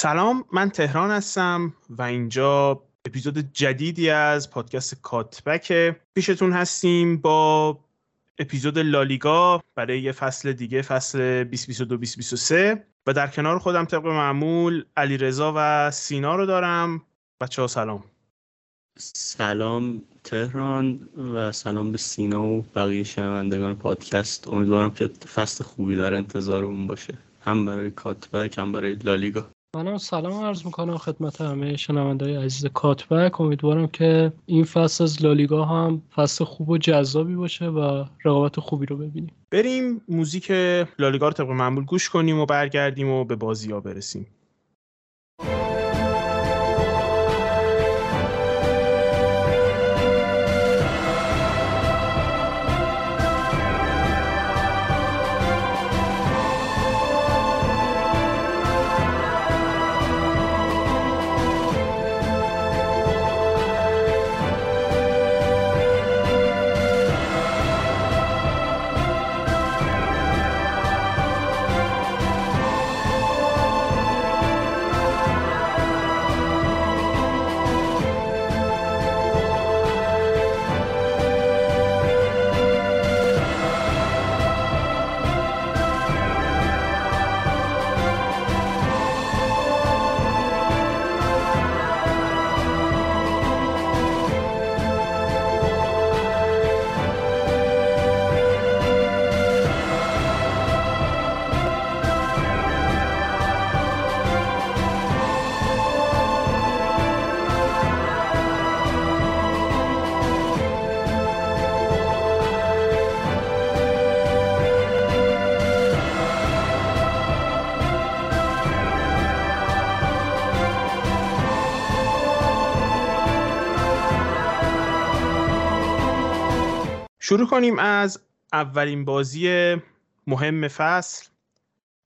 سلام من تهران هستم و اینجا اپیزود جدیدی از پادکست کاتبک پیشتون هستیم با اپیزود لالیگا برای یه فصل دیگه فصل 2022-2023 و در کنار خودم طبق معمول علی رضا و سینا رو دارم. بچه ها سلام. سلام تهران و سلام به سینا و بقیه شنوندگان پادکست. امیدوارم که فصل خوبی در انتظارمون باشه. هم برای کاتبک هم برای لالیگا. منم سلام عرض می‌کنم خدمت همه شنوندهای عزیز کاتبک. امیدوارم که این فصل از لالیگا هم فصل خوب و جذابی باشه و رقابت خوبی رو ببینیم. بریم موزیک لالیگا رو طبق معمول گوش کنیم و برگردیم و به بازی ها برسیم. شروع کنیم از اولین بازی مهم فصل.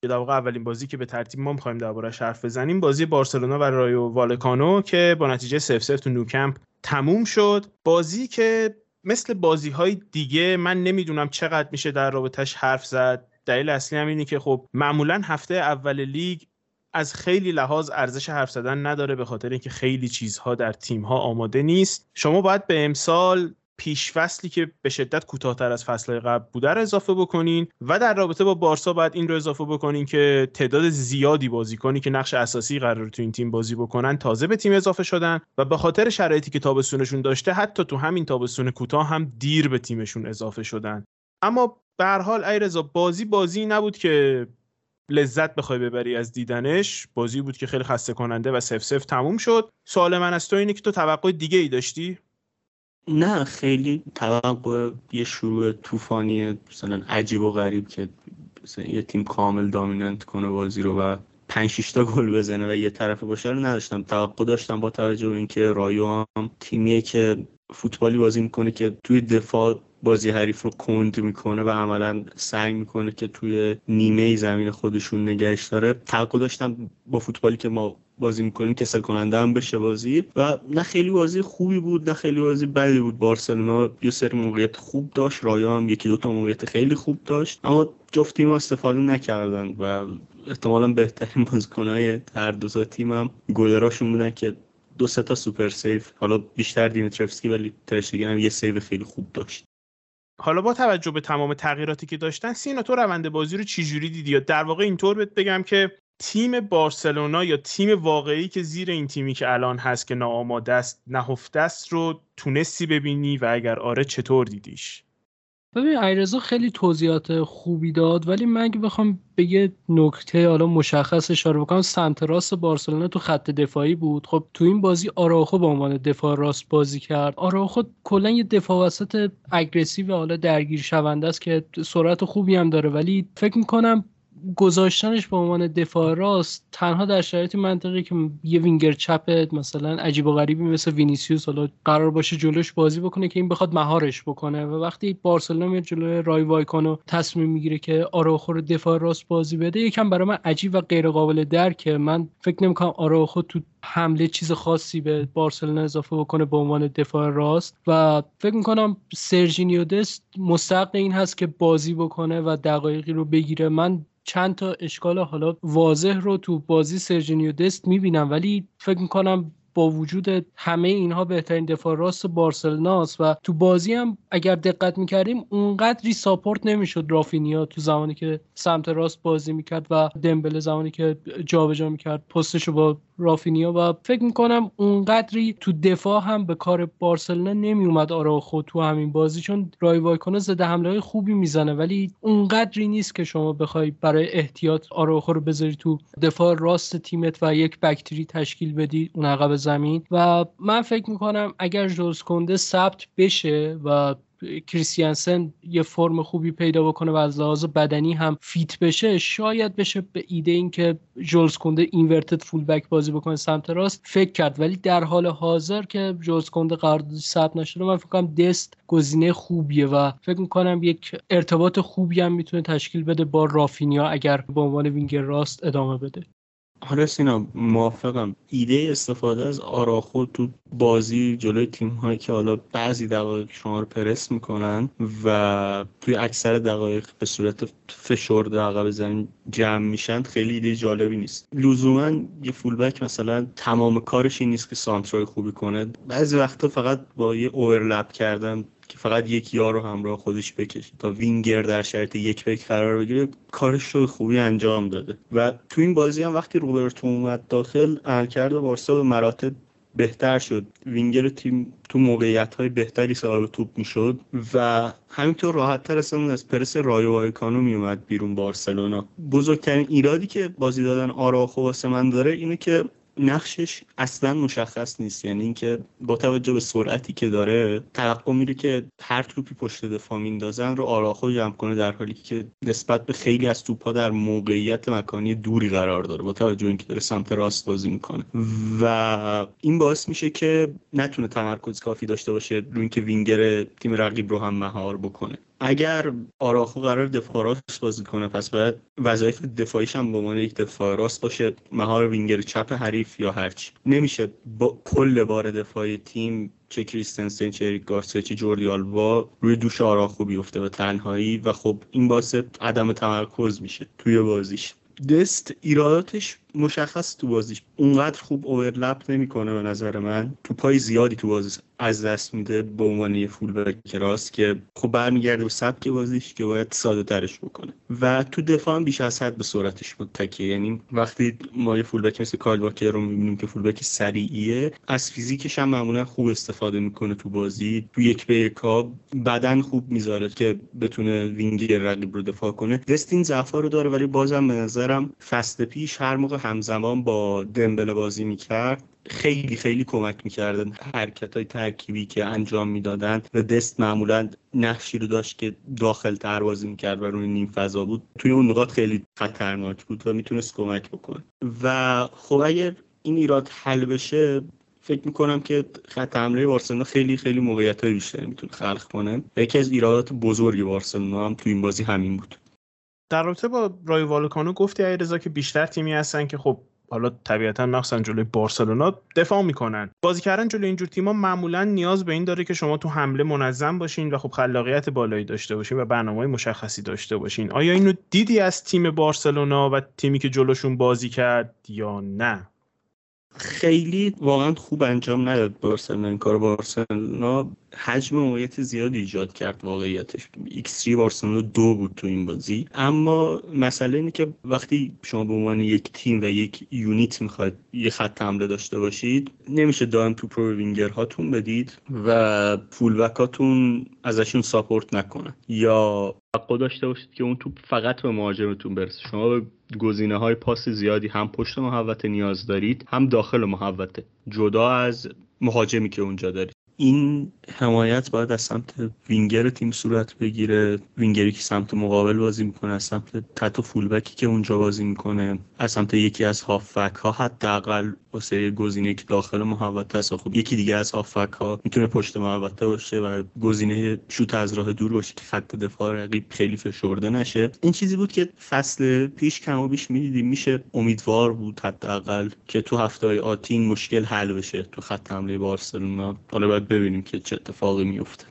که در واقع اولین بازی که به ترتیب ما می‌خوایم دربارهش حرف بزنیم بازی بارسلونا و رایو وایکانو که با نتیجه 0 0 تو نوکمپ تموم شد. بازی که مثل بازی های دیگه من نمی‌دونم چقدر میشه در رابطش حرف زد. دلیل اصلی هم اینه که خب معمولا هفته اول لیگ از خیلی لحاظ ارزش حرف زدن نداره به خاطر اینکه خیلی چیزها در تیم ها آماده نیست. شما باید به امسال پیش فصلی که به شدت کوتاهتر از فصلهای قبل بوده رو اضافه بکنین و در رابطه با بارسا باید این رو اضافه بکنین که تعداد زیادی بازیکنی که نقش اساسی قرار تو این تیم بازی بکنن تازه به تیم اضافه شدن و به خاطر شرایطی که تابستونشون داشته حتی تو همین تابستون کوتاه هم دیر به تیمشون اضافه شدن. اما به هر حال ایرزا بازی بازی نبود که لذت بخوای ببری از دیدنش. بازی بود که خیلی خسته کننده و سف سف تموم شد. سوال من از تو اینه که تو توقع دیگه ای داشتی؟ نه خیلی توقع یه شروع طوفانی مثلا عجیب و غریب که مثلا یه تیم کامل دامیننت کنه بازی رو و 5 تا گل بزنه و یه طرفه باشه رو نداشتم. توقع داشتم با توجه به اینکه رایو هم تیمیه که فوتبالی بازی می‌کنه که توی دفاع بازی حریف رو کند می‌کنه و عملا سعی می‌کنه که توی نیمه زمین خودشون نگهش داره. توقع داشتم با فوتبالی که ما بازی می‌کنیم کسل کننده هم بشه بازی. و نه خیلی بازی خوبی بود نه خیلی بازی بدی بود. بارسلونا یه سری موقعیت خوب داشت رایا هم یکی دوتا موقعیت خیلی خوب داشت. اما جفت تیم استفاده نکردن و احتمالا بهترین بازیکنهای هر دو تا تیم هم گلراشون بودن که دو سه تا super save. حالا بیشتر دیمیتروفسکی ولی ترشتگن هم یه save خیلی خوب داشت. حالا با توجه به تمام تغییراتی که داشتن سینا تو روند بازی رو چجوری دیدی؟ یا در واقع اینطور بهت بگم که تیم بارسلونا یا تیم واقعی که زیر این تیمی که الان هست که ناآماده است نهفته است رو تونستی ببینی و اگر آره چطور دیدیش؟ ببین علیرضا خیلی توضیحات خوبی داد ولی من اگه بخوام به یه نکته حالا مشخص اشاره بکنم سمت راست بارسلونا تو خط دفاعی بود. خب تو این بازی آراخو به عنوان دفاع راست بازی کرد. آراخو کلا یه دفاع وسط aggressive حالا درگیر شونده است که سرعت خوبی هم داره ولی فکر می‌کنم گذاشتنش به عنوان دفاع راست تنها در شرایطی منطقیه که یه وینگر چپ مثلا عجیب و غریبی مثل وینیسیوس حالا قرار باشه جلوش بازی بکنه که این بخواد مهارش بکنه و وقتی بارسلونا میاد جلوی رایو وایکانو تصمیم می‌گیره که آراخو رو دفاع راست بازی بده یکم برای من عجیب و غیر قابل درکه من فکر نمی‌کنم آراخو تو حمله چیز خاصی به بارسلونا اضافه بکنه به عنوان دفاع راست و فکر می‌کنم سرژینیو دست مستقل این هست که بازی بکنه و دقایقی رو بگیره. من چند تا اشکال حالا واضح رو تو بازی سرجینیو دست می‌بینم ولی فکر می‌کنم با وجود همه اینها بهترین دفاع راست بارسلوناست و تو بازی هم اگر دقت می‌کردیم اونقدری ساپورت نمی‌شد رافینیا تو زمانی که سمت راست بازی می‌کرد و دمبله زمانی که جابجا می‌کرد. پستش با رافینیا و فکر می‌کنم اونقدری تو دفاع هم به کار بارسلونا نمیومد آراخو تو همین بازی چون رای وایکونا زده حمله های خوبی می‌زنه ولی اونقدری نیست که شما بخوای برای احتیاط آراخو رو بذاری تو دفاع راست تیمت و یک بکتری تشکیل بدی اون عقب زمین و من فکر می‌کنم اگر جوز کنده ثبت بشه و کریستیانسن یه فرم خوبی پیدا بکنه و از لحاظ بدنی هم فیت بشه شاید بشه به ایده این که جولز کنده اینورتد فول بک بازی بکنه سمت راست فکر کرد. ولی در حال حاضر که جولز کنده قراردادش ثبت نشده من فکر کنم دست گزینه خوبیه و فکر می‌کنم یک ارتباط خوبی هم می‌تونه تشکیل بده با رافینیا اگر به عنوان وینگر راست ادامه بده. آره سینا موافقم. ایده استفاده از آراخو تو بازی جلوی تیم هایی که حالا بعضی دقایق شما رو پرس می‌کنن و توی اکثر دقایق به صورت فشرده عقب زمین جمع میشن خیلی ایده جالبی نیست. لزوما یه فولبک مثلا تمام کارش این نیست که سانترای خوبی کنه. بعضی وقتا فقط با یه اوورلپ کردن فقط یک یار رو همراه خودش بکشه تا وینگر در شرط یک بک قرار بگیره کارش رو خوبی انجام داده. و تو این بازی هم وقتی روبرتو اومد داخل عملکرد بارسا به مراتب بهتر شد. وینگر تیم تو موقعیت های بهتری صاحب توپ می‌شد و همینطور راحت تر از پرس رایو وایکانو میومد بیرون بارسلونا. بزرگترین ایرادی که بازی دادن آرائوخو واسه من داره اینه که نقشش اصلا مشخص نیست. یعنی اینکه با توجه به سرعتی که داره توقع میره که هر توپی پشت دفاع میندازن رو آرائوخو جمع کنه در حالی که نسبت به خیلی از توپها در موقعیت مکانی دوری قرار داره با توجه اینکه داره سمت راست بازی می‌کنه. و این باعث میشه که نتونه تمرکز کافی داشته باشه روی اینکه وینگر تیم رقیب رو هم مهار بکنه. اگر آرائوخو قرار دفاع راست بازی کنه پس باید وظایف دفاعیش هم به عنوان یک دفاع راست باشه مهار وینگر چپ حریف یا هرچی. نمیشه با کل بار دفاعی تیم چه کریستنسن چه اریک گارسیا چه جوردی آلبا روی دوش آرائوخو بیفته به تنهایی و خب این باعث عدم تمرکز میشه توی بازیش. دست ایراداتش مشخص تو بازیش. اونقدر خوب اوورلپ نمی‌کنه به نظر من. تو پای زیادی تو بازی از دست میده به عنوان یه فول بک راست که خب برمیگرده به سبک بازیش که باید ساده ترش بکنه. و تو دفاع هم بیش از حد به سرعتش متکیه. یعنی وقتی ما یه فول بک مثل کال واکر رو می‌بینیم که فول بک سریعیه از فیزیکش هم معمولا خوب استفاده می‌کنه تو بازی. تو یک به یکا بدن خوب می‌ذاره که بتونه وینگر رقیب رو دفاع کنه. دستین رو داره ولی بازم به نظرم فست پیش هر موقع همزمان با دمبله بازی می‌کرد خیلی خیلی کمک می‌کردن حرکت های ترکیبی که انجام می‌دادن و دست معمولا نقشی رو داشت که داخل تر بازی می‌کرد و روی نیم فضا بود. توی اون نقاط خیلی خطرناک بود و می‌تونست کمک بکنه. و خب اگر این ایراد حل بشه فکر می‌کنم که خط حمله بارسلونا خیلی خیلی موقعیت های بیشتری می‌تونه خلق کنه یکی از ایرادات بزرگی بارسلونا هم تو این بازی همین بود. در رابطه با رایو وایکانو گفتی رضا که بیشتر تیمی هستن که خب حالا طبیعتا مخصوصا جلوی بارسلونا دفاع می‌کنن. بازی کردن جلوی اینجور تیما معمولا نیاز به این داره که شما تو حمله منظم باشین و خب خلاقیت بالایی داشته باشین و برنامه مشخصی داشته باشین. آیا اینو دیدی از تیم بارسلونا و تیمی که جلوشون بازی کرد یا نه؟ خیلی واقعا خوب انجام نداد بارسلونا. این کار بارسلونا حجم موقعیت زیادی ایجاد کرد واقعیتش. XG بارسلونا دو بود تو این بازی. اما مسئله اینه که وقتی شما به عنوان یک تیم و یک unit می‌خواید یه خط حمله داشته باشید نمیشه دائم توپ رو وینگر هاتون بدید و فول هاتون ازشون ساپورت نکنه. یا توقع داشته باشید که اون توپ فقط به مهاجمتون برسه. شما به گزینه های پاس زیادی هم پشت محوطه نیاز دارید هم داخل محوطه. جدا از مهاجمی که اونجا دارید. این حمایت باید از سمت وینگر تیم صورت بگیره. وینگری که سمت مقابل بازی می‌کنه از سمت تت و فولبکی که اونجا بازی می‌کنه از سمت یکی از هافبک ها حداقل واسه گزینه که داخل محوطه است. خب یکی دیگه از هافبک ها می‌تونه پشت محوطه باشه و گزینه شوت از راه دور باشه که خط دفاع رقیب خیلی فشرده نشه. این چیزی بود که فصل پیش کم و بیش می‌دیدیم. میشه امیدوار بود حداقل که تو هفته آتی مشکل حل بشه تو خط حمله بارسلونا. حالا باید ببینیم که چه اتفاقی میفته.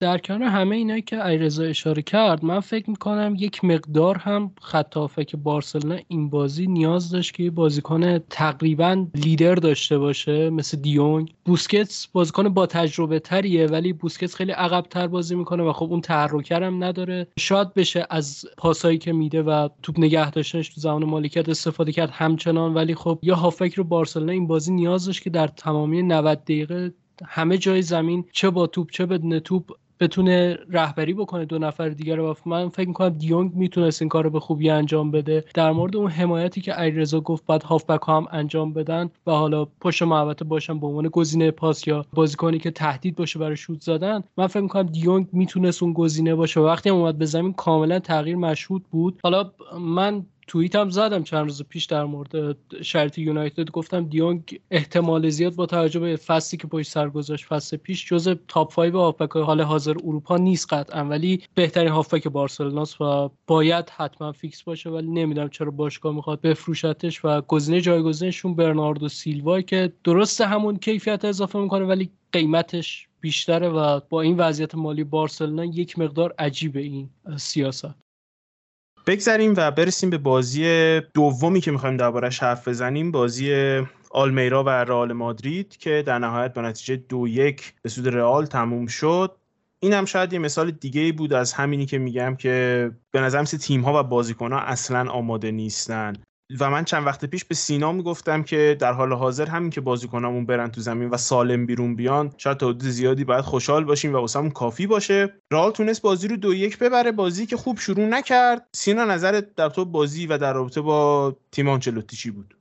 در کنار همه اینایی که ایرزا اشاره کرد من فکر می‌کنم یک مقدار هم خط که بارسلونا این بازی نیاز داشت که بازیکن تقریبا لیدر داشته باشه مثل دیونگ. بوسکتس بازیکن با تجربه تریه ولی بوسکتس خیلی عقب تر بازی می‌کنه و خب اون تحرکر هم نداره. شاید بشه از پاسایی که میده و توپ نگه داشتنش تو زمان مالکیت استفاده کرد همچنان ولی خب یا هافک رو بارسلونا این بازی نیاز داشت که در تمامی 90 دقیقه همه جای زمین چه با توپ چه بدون توپ بتونه رهبری بکنه دو نفر دیگر رو. من فکر می‌کنم دیونگ می‌تونست این کار رو به خوبی انجام بده. در مورد اون حمایتی که ایرزا گفت بعد هافبک هم انجام بدن و حالا پشت محوطه باشن به عنوان گزینه پاس یا بازیکنی که تهدید باشه برای شوت زدن من فکر می‌کنم دیونگ می‌تونست اون گزینه باشه. وقتی هم اومد به زمین کاملا تغییر مشهود بود. حالا من توییت هم زدم چند روز پیش در مورد شرط یونایتد. گفتم دیونگ احتمال زیاد با توجه به فصلی که پشت سر گذاشت فصل پیش جز تاپ 5 هافبک حال حاضر اروپا نیست قطعا. ولی بهترین هافبک بارسلوناست و باید حتما فیکس باشه ولی نمی‌دونم چرا باشگاه می‌خواد بفروشتش و گزینه جایگزینشون برناردو سیلوا که درسته همون کیفیت اضافه می‌کنه ولی قیمتش بیشتره و با این وضعیت مالی بارسلونا یک مقدار عجیبه این سیاست. بگذریم و برسیم به بازی دومی که می‌خوایم دربارهش حرف بزنیم. بازی آلمیرا و رئال مادرید که در نهایت با نتیجه دو یک به سود رئال تموم شد. این هم شاید یه مثال دیگه ای بود از همینی که میگم که به نظرم تیم ها و بازیکن ها اصلا آماده نیستن. و من چند وقت پیش به سینا می‌گفتم که در حال حاضر همین که بازیکنامون برن تو زمین و سالم بیرون بیان شاید تا حدود زیادی باید خوشحال باشیم و واسمون کافی باشه. رئال تونست بازی رو دو یک ببره بازی که خوب شروع نکرد. سینا نظرت در تو بازی و در رابطه با تیم آنچلوتی چی بود؟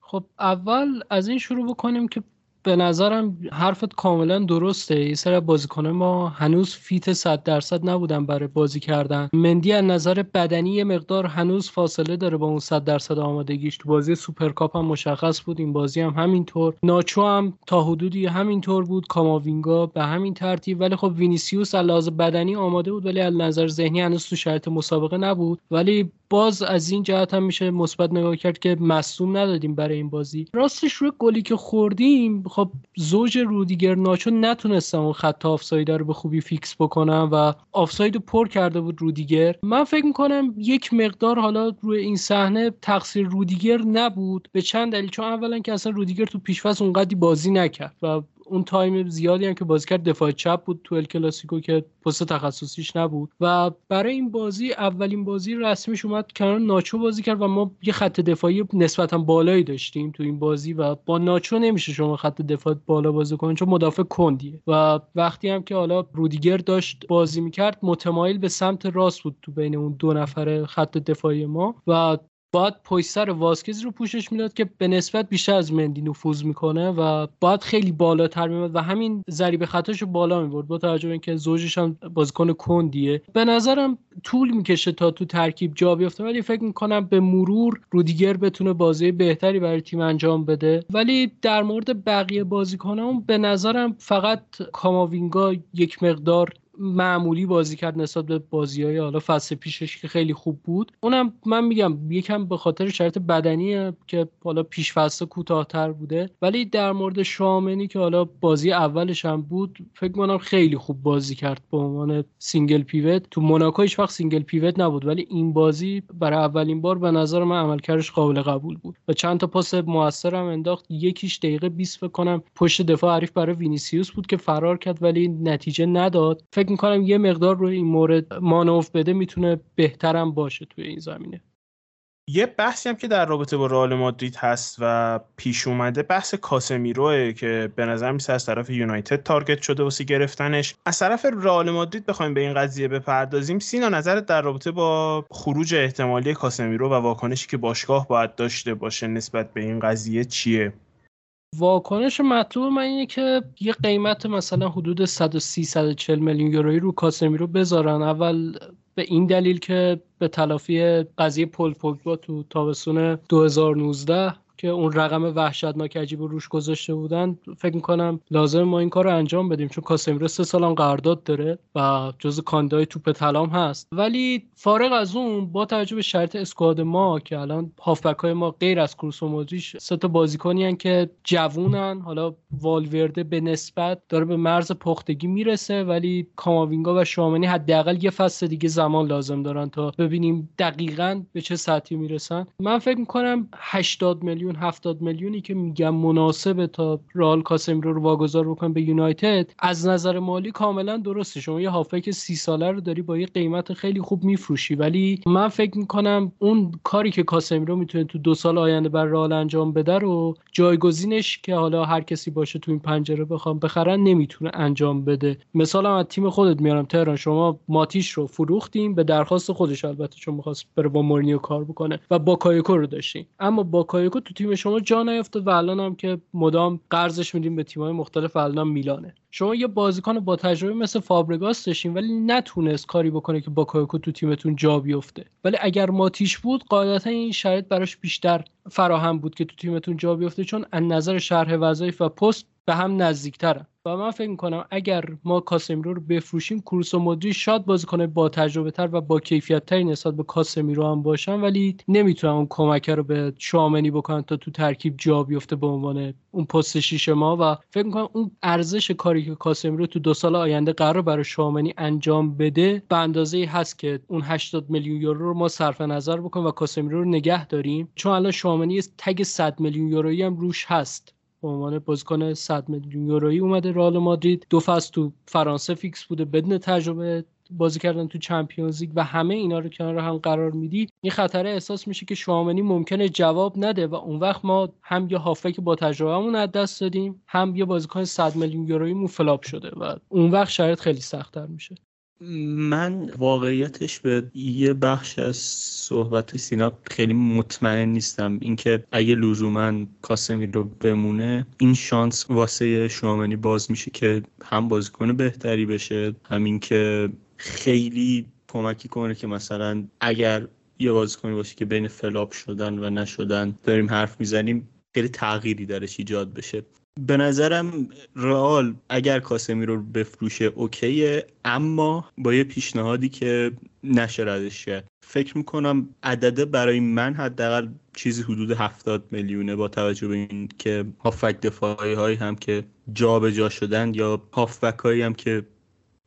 خب اول از این شروع بکنیم که به نظرم حرفت کاملا درسته. یه سر بازیکن ما هنوز fit 100 درصد نبودن برای بازی کردن. مندی از نظر بدنی مقدار هنوز فاصله داره با اون 100 درصد آمادگیش. تو بازی سوپرکاپ هم مشخص بود این بازی هم همینطور. ناچو هم تا حدودی همینطور بود. کاماوینگا به همین ترتیب. ولی خب وینیسیوس از بدنی آماده بود ولی از نظر ذهنی هنوز تو شرایط مسابقه نبود. ولی باز از این جهت هم میشه مثبت نگاه کرد که مصدوم ندادیم برای این بازی. راستش روی گلی که خوردیم خب زوج رودیگر ناچو نتونستم اون خط آفساید رو به خوبی fix بکنم و آفساید رو پر کرده بود رودیگر. من فکر می‌کنم یک مقدار حالا روی این صحنه تقصیر رودیگر نبود به چند دلیل. چون اولا که اصلا رودیگر تو پیشفصل اونقدی بازی نکرد و اون تایم زیادی هم که بازی کرد دفاع چپ بود تو کلاسیکو که پست تخصصیش نبود. و برای این بازی اولین بازی رسمیش اومد کنار ناچو بازی کرد و ما یه خط دفاعی نسبتا بالایی داشتیم تو این بازی و با ناچو نمیشه شما خط دفاع بالا بازی کنید چون مدافع کندیه. و وقتی هم که حالا رودیگر داشت بازی می‌کرد متمایل به سمت راست بود تو بین اون دو نفر خط دفاعی ما و باید پشت سر رو پوشش می‌داد که به نسبت بیشتر از مندی نفوذ می‌کنه و باید خیلی بالاتر میاد و همین ضریب خطاش رو بالا می‌برد. با توجه به اینکه زوجش هم بازیکن کندیه. به نظرم طول می‌کشه تا تو ترکیب جا بیفته ولی فکر می‌کنم به مرور رودیگر بتونه بازی بهتری برای تیم انجام بده. ولی در مورد بقیه بازیکنان به نظرم فقط کاماوینگا یک مقدار معمولی بازی کرد نسبت به بازی های حالا فصل پیشش که خیلی خوب بود. اونم من میگم یکم به خاطر شرایط بدنی که حالا پیش فصل کوتاهتر بوده. ولی در مورد شوامنی که حالا بازی اولش هم بود فکر کنم خیلی خوب بازی کرد به عنوان single pivot. تو موناکو هیچ وقت single pivot نبود ولی این بازی برای اولین بار به نظر من عملکردش قابل قبول بود. و چند تا پاس موثر هم انداخت. یکیش دقیقه 20 فکر کنم پشت دفاع حریف برای وینیسیوس بود که فرار کرد ولی نتیجه نداد. فکر فکر می‌کنم یه مقدار روی این مورد مانور بده می‌تونه بهترم باشه توی این زمینه. یه بحثی هم که در رابطه با رئال مادرید هست و پیش اومده بحث کاسمیروه که به نظر میرسه از طرف یونایتد target شده واسه گرفتنش. از طرف رئال مادرید بخوایم به این قضیه بپردازیم. سینا نظرت در رابطه با خروج احتمالی کاسمیرو و واکنشی که باشگاه باید داشته باشه نسبت به این قضیه چیه؟ واکنش مطلوب من اینه که یه قیمت مثلا حدود 130 140 میلیون یورویی رو کاسمی رو بذارن. اول به این دلیل که به تلافی قضیه پل پوگبا تو تابستون 2019 که اون رقم وحشتناک عجیب روش گذاشته بودن فکر می‌کنم لازم ما این کار رو انجام بدیم چون کاسمیرو سه سال هم قرارداد داره و جز کاندای توپ طلام هست. ولی فارغ از اون با توجه به شرط اسکواد ما که الان هافبک های ما غیر از کروس و مودریچ سه تا بازیکنی که جوونن حالا والورده به نسبت داره به مرز پختگی می‌رسه ولی کاماوینگا و شوامنی حداقل یه فصل دیگه زمان لازم دارن تا ببینیم دقیقا به چه سطحی می‌رسن. من فکر می‌کنم 80 میلیون 70 میلیونی که میگم مناسبه تا رئال کاسمیرو رو واگذار بکنه به یونایتد از نظر مالی کاملا درسته. شما یه هافبک سی ساله رو داری با یه قیمت خیلی خوب میفروشی. ولی من فکر می‌کنم اون کاری که کاسمیرو می‌تونه تو دو سال آینده برا رئال انجام بده رو جایگزینش که حالا هر کسی باشه تو این پنجره بخوام بخرن نمی‌تونه انجام بده. مثلا از تیم خودت میارم تهران. شما ماتیچ رو فروختیم به درخواست خودش البته چون می‌خواست بره با مورینیو کار بکنه و با کایوکو رو داشتیم اما باکایوکو تو تیم شما جا نیافتاد و الان هم که مدام قرضش میدیم به تیم‌های مختلف الان میلانه. شما یه بازیکن با تجربه مثل فابرگاس داشتین ولی نتونست کاری بکنه که باکایوکو تو تیمتون جا بیفته. ولی اگر ماتیش بود قاعدتا این شرایط براش بیشتر فراهم بود که تو تیمتون جا بیفته چون از نظر شرح وظایف و پست به هم نزدیکترن. و من فکر می‌کنم اگر ما کاسمیرو رو بفروشیم کروس و مدریچ شاید بازیکن با تجربه تر و با کیفیت تری نسبت به کاسمیرو هم باشن ولی نمی‌تونم اون کمک رو به شوامنی بکنن تا تو ترکیب جا بیفته به عنوان اون پست شیش ما. و فکر می‌کنم اون ارزش کاری که کاسمیرو تو دو سال آینده قرار برای شوامنی انجام بده به اندازه هست که اون 80 میلیون یورو رو ما صرف نظر بکنیم و کاسمیرو رو نگه داریم. چون الان شوامنی tag 100 میلیون یورویی هم روش هست. به عنوان بازیکن 100 میلیون یورویی اومده رئال مادرید. دو فصل تو فرانسه فیکس بوده بدون تجربه بازی کردن تو Champions League و همه اینا رو کنار هم قرار میدی. این خطره احساس میشه که شوامنی ممکنه جواب نده و اون وقت ما هم یه هافبک با تجربهمون از دست دادیم هم یه بازیکن 100 میلیون یورویی flop شده و اون وقت شرایط خیلی سختتر میشه. من واقعیتش به یه بخش از صحبت سینا خیلی مطمئن نیستم. اینکه اگه لزوما کاسمیرو بمونه این شانس واسه شوامنی باز میشه که هم بازیکن بهتری بشه. همین که خیلی کمکی کنه که مثلا اگر یه بازیکنی باشه که بین flop شدن و نشدن داریم حرف می‌زنیم خیلی تغییری درش ایجاد بشه. به نظرم رئال اگر کاسمی رو بفروشه اوکیه اما با یه پیشنهادی که نشه ردش کرد فکر می‌کنم عدده برای من حداقل چیزی حدود 70 میلیونه با توجه به این که هافک دفاعی هایی هم که جابجا جا شدن یا هافبک هایی هم که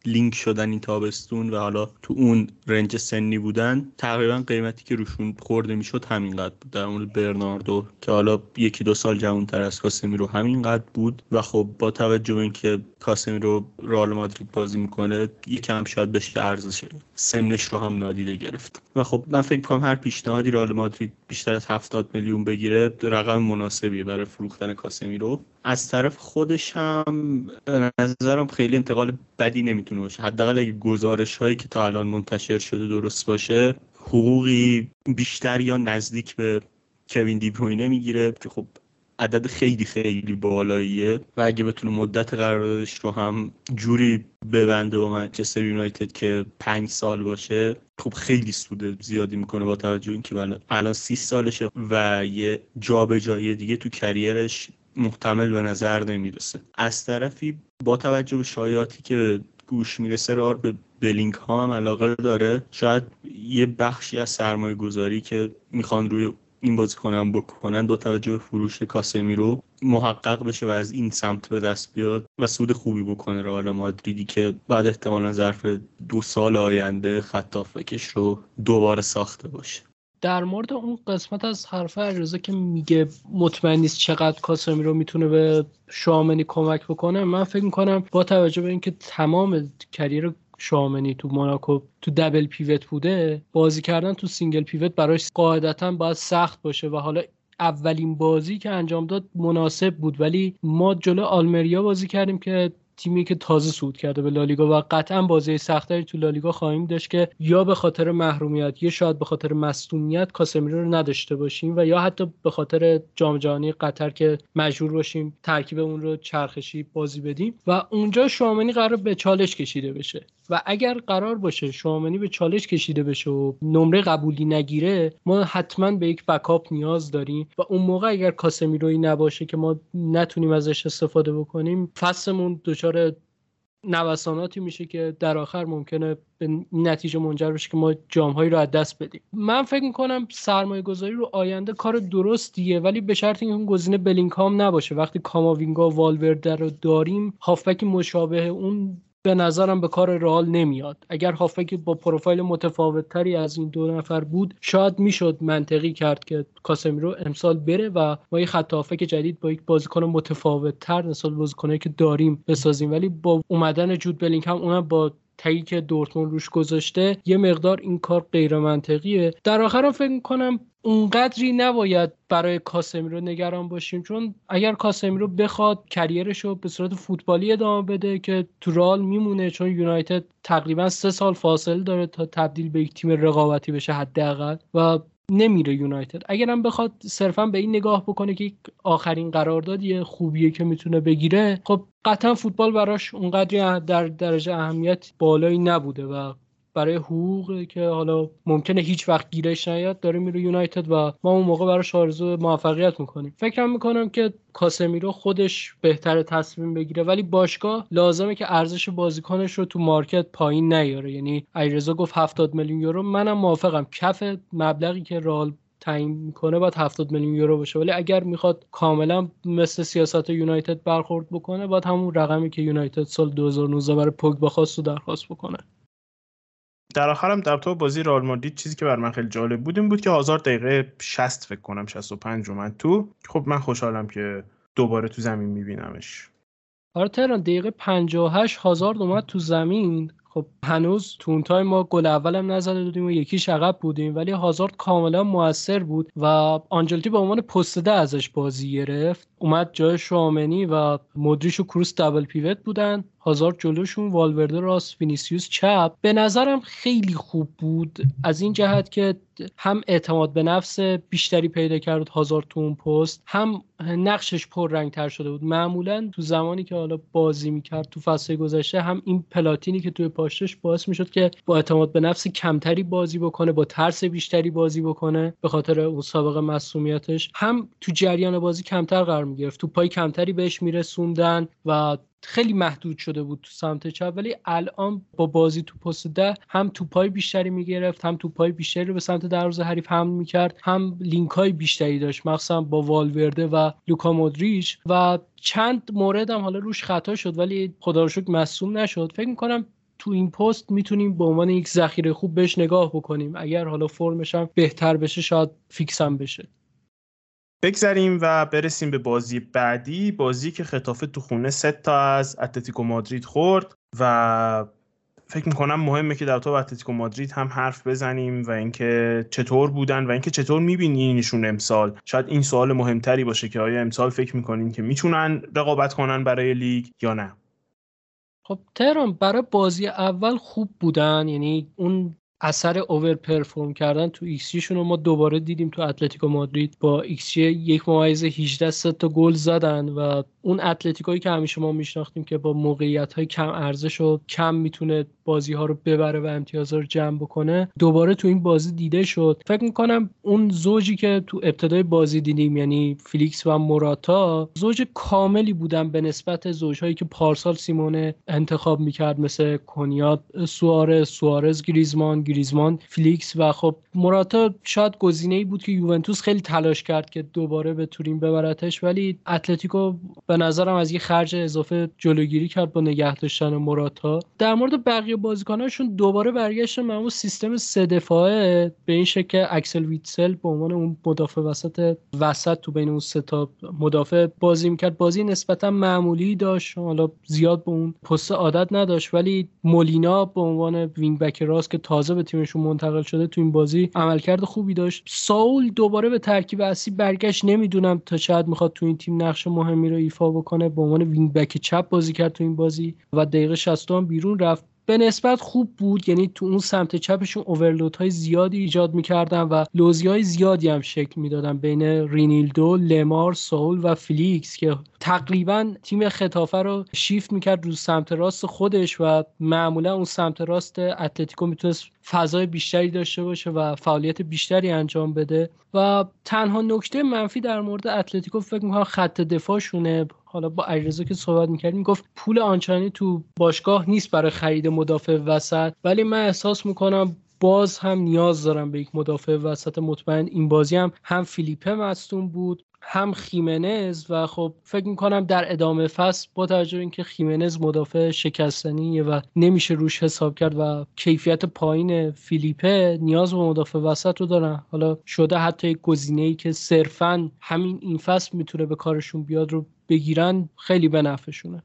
لینک شدن این تابستون و حالا تو اون رنج سنی بودن تقریبا قیمتی که روشون خورده می‌شد همینقدر بود. در مورد برناردو که حالا یکی دو سال جوانتر از کاسمی رو همینقدر بود و خب با توجه به اینکه کاسمی رو رئال مادرید بازی می‌کنه یکم شاید بشه ارزش سنش رو هم نادیده گرفت. و خب من فکر کنم هر پیشنهادی رئال مادرید بیشتر از 70 میلیون بگیره رقم مناسبیه برای فروختن کاسمی رو از طرف خودش هم نظرم خیلی انتقال بدی نمی‌تونه باشه. حداقل اگه گزارش هایی که تا الان منتشر شده درست باشه حقوقی بیشتر یا نزدیک به کوین دیبروینه می‌گیره که خب عدد خیلی خیلی بالاییه و اگه بتونه مدت قراردادش رو هم جوری ببنده با منچستر یونایتد که پنج سال باشه خب خیلی سود زیادی می‌کنه با توجه اینکه الان سی سالشه و یه جابجایی دیگه تو کریرش محتمل به نظر نمی‌رسه. از طرفی با توجه به شایعاتی که گوش می‌رسه رار به بلینک ها هم علاقه داره. شاید یه بخشی از سرمایه گذاری که می‌خوان روی این بازیکن بکنن دو توجه به فروش کاسمی رو محقق بشه و از این سمت به دست بیاد و سود خوبی بکنه رئال مادریدی که بعد احتمالا ظرف دو سال آینده خط رو دوباره ساخته باشه. در مورد اون قسمت از حرف علیرضا که میگه مطمئن نیست چقدر کاسمیرو می‌تونه به شوامنی کمک بکنه من فکر می‌کنم با توجه به اینکه تمام career شوامنی تو موناکو تو double pivot بوده بازی کردن تو single pivot براش قاعدتا باید سخت باشه و حالا اولین بازی که انجام داد مناسب بود. ولی ما جلو آلمریا بازی کردیم که تیمی که تازه صعود کرده به لالیگا و قطعا بازی سختری تو لالیگا خواهیم داشت که یا به خاطر محرومیت یا شاید به خاطر مصونیت کاسمیرو رو نداشته باشیم و یا حتی به خاطر جام جهانی قطر که مجبور باشیم ترکیب اون رو چرخشی بازی بدیم و اونجا شوامنی قرار به چالش کشیده بشه. و اگر قرار باشه شوامنی به چالش کشیده بشه و نمره قبولی نگیره ما حتما به یک بکاپ نیاز داریم و اون موقع اگر کاسمیروی نباشه که ما نتونیم ازش استفاده بکنیم فصلمون دچار نوساناتی میشه که در آخر ممکنه به نتیجه منجر بشه که ما جامهایی رو از دست بدیم. من فکر می‌کنم سرمایه گذاری رو آینده کار درستیه ولی به شرط اینکه اون گزینه بلینگهام نباشه. وقتی کاماوینگا و والورده رو داریم هافبک مشابه اون به نظرم به کار رئال نمیاد. اگر هافبک با پروفایل متفاوت تری از این دو نفر بود شاید می‌شد منطقی کرد که کاسمیرو امسال بره و ما یه خط هافبک جدید با یک بازیکن متفاوت تر نسبت بازیکنایی که داریم بسازیم. ولی با اومدن جود بلینگهام اونم با تایی که دورتموند روش گذاشته یه مقدار این کار غیر منطقیه در آخرم فکر می‌کنم اونقدری نباید برای کاسمیرو نگران باشیم چون اگر کاسمیرو بخواد کریرش رو به صورت فوتبالی ادامه بده که تو رال میمونه چون یونایتد تقریبا سه سال فاصله داره تا تبدیل به یک تیم رقابتی بشه حداقل. و نمیره یونایتد. اگرم بخواد صرفا به این نگاه بکنه که آخرین قراردادی خوبیه که می‌تونه بگیره خب قطعا فوتبال براش اونقدری در درجه اهمیت بالایی نبوده و برای حقوق که حالا ممکنه هیچ وقت گیرش نیاد داره میره یونایتد و ما اون موقع براش آرزو موفقیت می‌کنیم. فکرم می‌کنم که کاسمیرو خودش بهتر تصمیم بگیره ولی باشگاه لازمه که ارزش بازیکنش رو تو مارکت پایین نیاره. یعنی ایرزا گفت 70 میلیون یورو منم موافقم. کف مبلغی که رال تعیین می‌کنه باید 70 میلیون یورو باشه. ولی اگر می‌خواد کاملا مثل سیاست یونایتد برخورد بکنه باید همون رقمی که یونایتد سال 2019 برای پوگبا خواست رو درخواست بکنه. در آخرم در تو بازی رئال مادرید چیزی که بر من خیلی جالب بود این بود که هازارد دقیقه 60 فکر کنم 65 اومد تو. خب من خوشحالم که دوباره تو زمین میبینمش. آره تهران دقیقه 58 هازارد اومد تو زمین. خب هنوز تو اون time ما گل اولم نزده بودیم و یکی عقب بودیم ولی هازارد کاملا موثر بود و آنجلتی به عنوان پست ده ازش بازی گرفت. اومد جای شوامنی و مدریچ و کروس double pivot بودن. هازارد جلوشون والورده راست وینیسیوس چپ. به نظرم خیلی خوب بود. از این جهت که هم اعتماد به نفس بیشتری پیدا کرد هازارد تو اون پست هم نقشش پر رنگ تر شده بود. معمولا تو زمانی که حالا بازی می‌کرد تو فصل گذشته هم این پلاتینی که توی پاشتش باعث می‌شد که با اعتماد به نفس کمتری بازی بکنه با ترس بیشتری بازی بکنه به خاطر اون سابقه مسئولیتش هم تو جریان بازی کمتر قرار می‌گرفت تو پای کمتری بهش میرسوندن و خیلی محدود شده بود تو سمت چپ. ولی الان با بازی تو پست ده هم توپای بیشتری می‌گرفت هم توپای بیشتری رو به سمت دروازه حریف حمل می‌کرد هم لینک های بیشتری داشت مخصوصا با والورده و لوکا مودریچ. و چند مورد هم حالا روش خطا شد ولی خدا رو شکر مصوم نشد. فکر می‌کنم تو این پست می‌تونیم به عنوان یک ذخیره خوب بهش نگاه بکنیم. اگر حالا فرمش هم بهتر بشه شاید فیکس هم بشه. بگذریم و برسیم به بازی بعدی بازی که ختافه تو خونه سه تا از اتلتیکو مادرید خورد و فکر می‌کنم مهمه که در تو اتلتیکو مادرید هم حرف بزنیم و اینکه چطور بودن و اینکه چطور میبینینشون امسال. شاید این سوال مهمتری باشه که آیا امسال فکر می‌کنین که می‌تونن رقابت کنن برای لیگ یا نه؟ خب تهران برای بازی اول خوب بودن یعنی اون اثر overperform کردن تو ایکس رو ما دوباره دیدیم تو اتلتیکو مادرید با xG یک ممیز 18 تا گل زدن و اون اتلتیکایی که همیشه ما میشناختیم که با موقعیت های کم ارزش و کم می‌تونه بازی ها رو ببره و امتیاز رو جمع بکنه دوباره تو این بازی دیده شد. فکر می‌کنم اون زوجی که تو ابتدای بازی دیدیم یعنی فیلیکس و موراتا زوج کاملی بودن به نسبت زوجهایی که پارسال سیمونه انتخاب می‌کرد مثل کونیا سوارز سوارز گریزمان گریزمان فیلیکس و خب موراتا شاید گزینه ای بود که یوونتوس خیلی تلاش کرد که دوباره به تورین ببرتش ولی اتلتیکو به نظرم از یه خرج اضافه جلوگیری کرد با نگه داشتن موراتا. در مورد بقیه بازیکناشون دوباره برگشتن معمول سیستم سه دفاعه. به این شکل اکسل ویتسل به عنوان اون مدافع وسط وسط تو بین اون سه تا مدافع بازی می‌کرد. بازی نسبتا معمولی داشت. حالا زیاد به اون پست عادت نداشت ولی مولینا به عنوان wing back راست که تازه به تیمشون منتقل شده تو این بازی عملکرد خوبی داشت. ساول دوباره به ترکیب اصلی برگشت. نمی‌دونم تا شاید می‌خواد تو این تیم نقش مهمی رو ایفا بکنه. به عنوان wing back چپ بازی کرد تو این بازی و دقیقه 60 هم بیرون رفت. به نسبت خوب بود. یعنی تو اون سمت چپشون overload های زیادی ایجاد می‌کردن و لوزی های زیادی هم شکل می‌دادن بین رینیلدو، لمار، ساول و فلیکس که تقریبا تیم ختافه رو شیفت می‌کرد رو سمت راست خودش و معمولا اون سمت راست اتلتیکو می‌تونست فضای بیشتری داشته باشه و فعالیت بیشتری انجام بده. و تنها نکته منفی در مورد اتلتیکو فکر می‌کنم خط دفاعشونه. حالا با علیرضا که صحبت می‌کردیم می‌گفت پول آنچنانی تو باشگاه نیست برای خرید مدافع وسط. ولی من احساس می‌کنم باز هم نیاز دارم به یک مدافع وسط مطمئن. این بازی هم هم فیلیپه مصدوم بود هم خیمنز و خب فکر می‌کنم در ادامه فصل با توجه اینکه خیمنز مدافع شکستنیه و نمیشه روش حساب کرد و کیفیت پایین فیلیپه نیاز به مدافع وسط رو دارن. حالا شده حتی یک گزینه ای که صرفا همین این فصل می‌تونه به کارشون بیاد رو بگیرن خیلی به نفعشونه.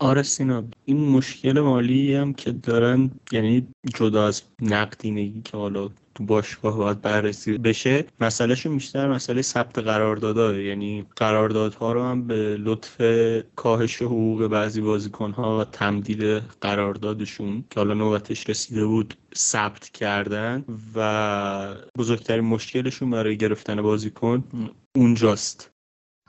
آره سینا این مشکل مالی هم که دارن یعنی جدا از نقدینگی که حالا تو باشگاه باید بررسی بشه مسئلهشون بیشتر مسئله ثبت قراردادها یعنی قراردادها رو هم به لطف کاهش حقوق بعضی بازیکنها و تمدید قراردادشون که حالا نوبتش رسیده بود ثبت کردن و بزرگترین مشکلشون برای گرفتن بازیکن اونجاست.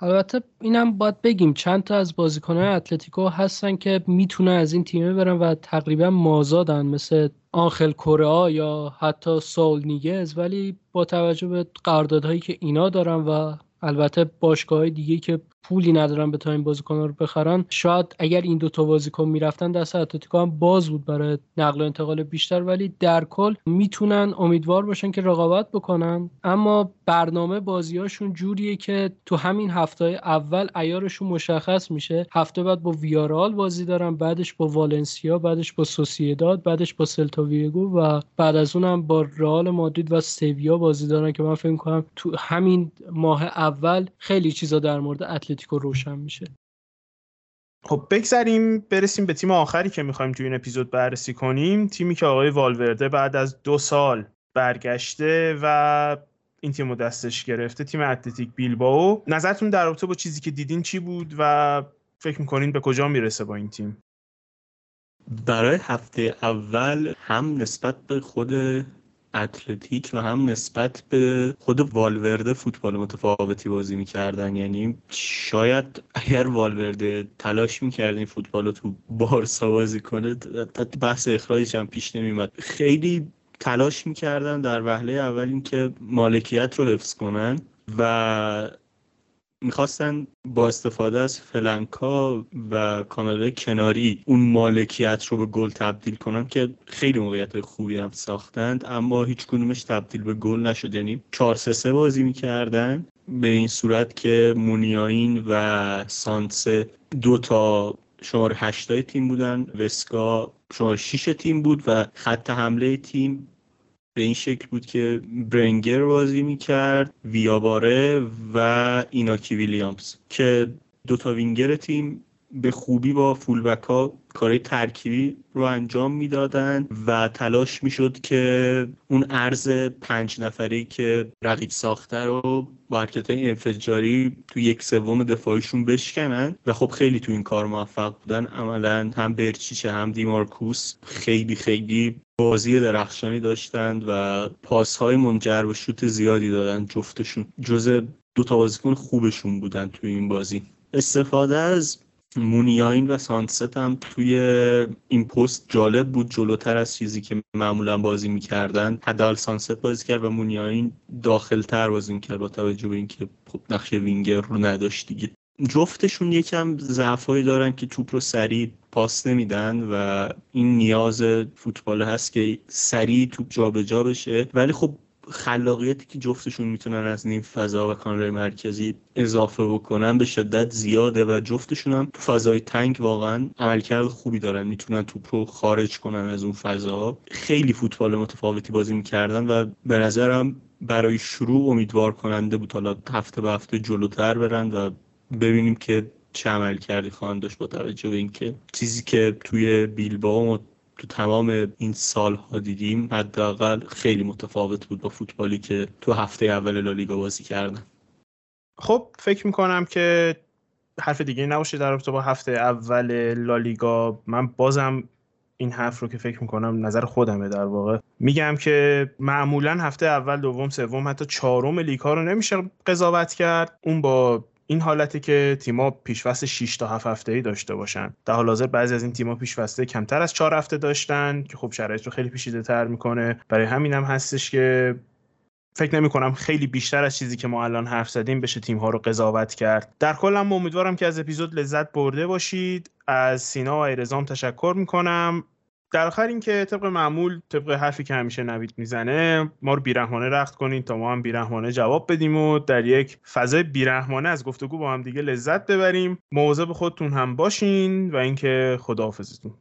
البته اینم باید بگیم چند تا از بازیکنهای اتلتیکو هستن که می‌تونن از این تیمه برن و تقریبا مازادن مثل آنخل کره یا حتی سول نیگز ولی با توجه به قراردادهایی که اینا دارن و البته باشگاه دیگه که پولی ندارن به تا این بازیکن رو بخرن. شاید اگر این دوتا بازیکن می‌رفتن دست اتلتیکو هم باز بود برای نقل و انتقال بیشتر. ولی در کل می‌تونن امیدوار باشن که رقابت بکنن. اما برنامه بازیاشون جوریه که تو همین هفته اول ایارشون مشخص میشه. هفته بعد با ویارال بازی دارن بعدش با والنسیا بعدش با سوسییداد بعدش با سلتا ویگو و بعد از اونم با رئال مادرید و سویا بازی دارن که من فکر کنم تو همین ماه اول خیلی چیزا در مورد اتلتیکو روشن میشه. خب بگذریم برسیم به تیم آخری که می‌خوایم توی این اپیزود بررسی کنیم. تیمی که آقای والورده بعد از دو سال برگشته و این تیم رو دستش گرفته تیم اتلتیک بیلباو نظرتون در رابطه با چیزی که دیدین چی بود و فکر می‌کنین به کجا می‌رسه با این تیم؟ برای هفته اول هم نسبت به خود اتلتیک و هم نسبت به خود والورده فوتبال متفاوتی بازی می‌کردن. یعنی شاید اگر والورده تلاش می‌کرد این فوتبال رو تو بارسا بازی کنه بحث اخراجش هم پیش نمیمد خیلی تلاش می‌کردن در وهله اول اینکه مالکیت رو حفظ کنن و می‌خواستن با استفاده از فلنکا و کانال کناری اون مالکیت رو به گل تبدیل کنن که خیلی موقعیت خوبی هم ساختند اما هیچ کنومش تبدیل به گل نشد. یعنی 4 3 بازی می‌کردن به این صورت که مونیاین و سانسه دو تا شماره هشتای تیم بودن وسکا شماره 6 تیم بود و خط حمله تیم به این شکل بود که برنگر بازی می‌کرد ویاباره و ایناکی ویلیامز که دوتا وینگر تیم به خوبی با فولبک ها کارهای ترکیبی رو انجام می‌دادن و تلاش می‌شد که اون ارز پنج نفری که رقیب ساخته رو با حرکت انفجاری تو یک سوم دفاعیشون بشکنن و خب خیلی تو این کار موفق بودن. عملا هم برچیچه هم دیمارکوس خیلی خیلی بازی درخشانی داشتند و پاس های منجر به شوت زیادی دادن جفتشون. جز دو تا بازیکن خوبشون بودن توی این بازی. استفاده از مونیاین و سانست هم توی این پست جالب بود. جلوتر از چیزی که معمولا بازی می‌کردن حداقل سانست بازی کرد و مونیاین داخلتر بازی می‌کرد با توجه به اینکه خب نقش وینگر رو نداشت دیگه. جفتشون یکم ضعفایی دارن که توپ رو سریع پاس نمیدن و این نیاز فوتبال هست که سریع توپ جابجا جا بشه. ولی خب خلاقیتی که جفتشون می‌تونن از نیم فضا و کانال مرکزی اضافه بکنن به شدت زیاده و جفتشون هم تو فضای تنگ واقعا عملکرد خوبی دارن. می‌تونن توپ رو خارج کنن از اون فضا. خیلی فوتبال متفاوتی بازی می‌کردن و به نظرم برای شروع امیدوار کننده بود. حالا هفته به هفته جلوتر برن و ببینیم که چه عمل کردی خواهند داشت با توجه به اینکه چیزی که توی بیلباو تو تمام این سالها دیدیم حداقل خیلی متفاوت بود با فوتبالی که تو هفته اول لالیگا بازی کردن. خب فکر می‌کنم که حرف دیگه نباشه در رابطه با هفته اول لالیگا. من بازم این حرف رو که فکر می‌کنم نظر خودمه در واقع. میگم که معمولا هفته اول دوم سوم حتی چهارم لیگ رو نمیشه قضاوت کرد. اون با این حالتی که تیما پیشوست 6 تا 7 هفته ای داشته باشن. در حال حاضر بعضی از این تیما پیشوسته کمتر از 4 هفته داشتن که خب شرایط رو خیلی پیچیده می‌کنه. برای همین هم هستش که فکر نمی کنم خیلی بیشتر از چیزی که ما الان حرف زدیم بشه تیم ها رو قضاوت کرد. در کل هم امیدوارم که از اپیزود لذت برده باشید. از سینا و ایرزام تشکر می‌کنم. در آخر اینکه طبق معمول طبق حرفی که همیشه نوید می‌زنه ما رو بیرحمانه رخت کنین تا ما هم بیرحمانه جواب بدیم و در یک فضای بیرحمانه از گفتگو با هم دیگه لذت ببریم. مواظب خودتون هم باشین و اینکه خداحافظتون.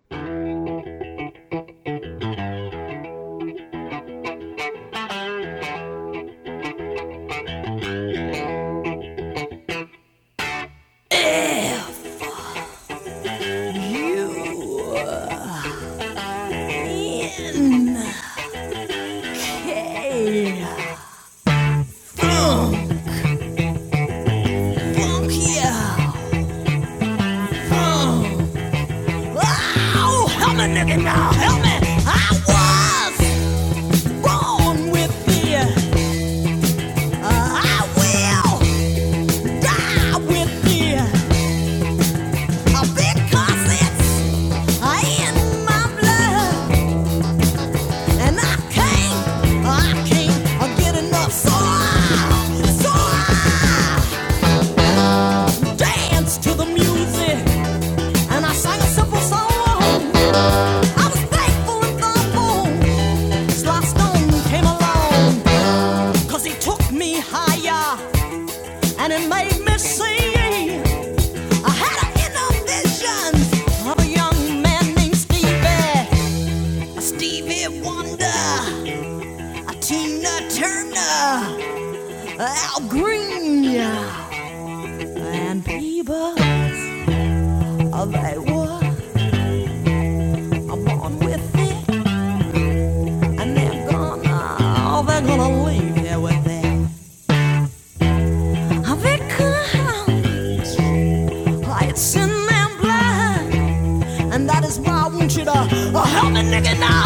recognize.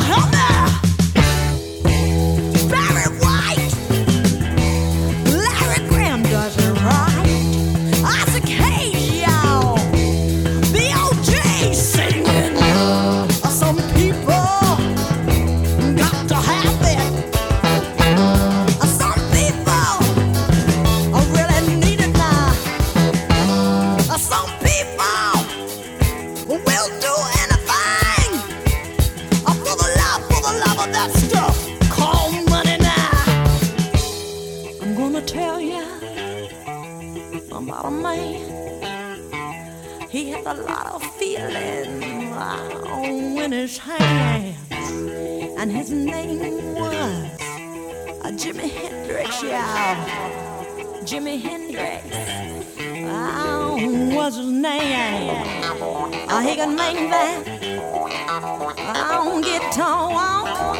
a lot of feeling oh, in his hands. And his name was uh, Jimi Hendrix, Yeah, Jimmy Jimi Hendrix oh, was his name. Uh, he can make that oh, guitar walk.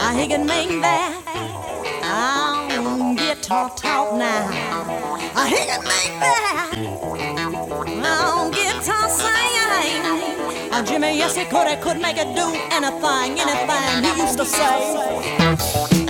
Uh, he can make that oh, guitar talk now. Uh, he can make that. Oh, Jimmy, yes, he could. He could make it do anything, anything he used to say.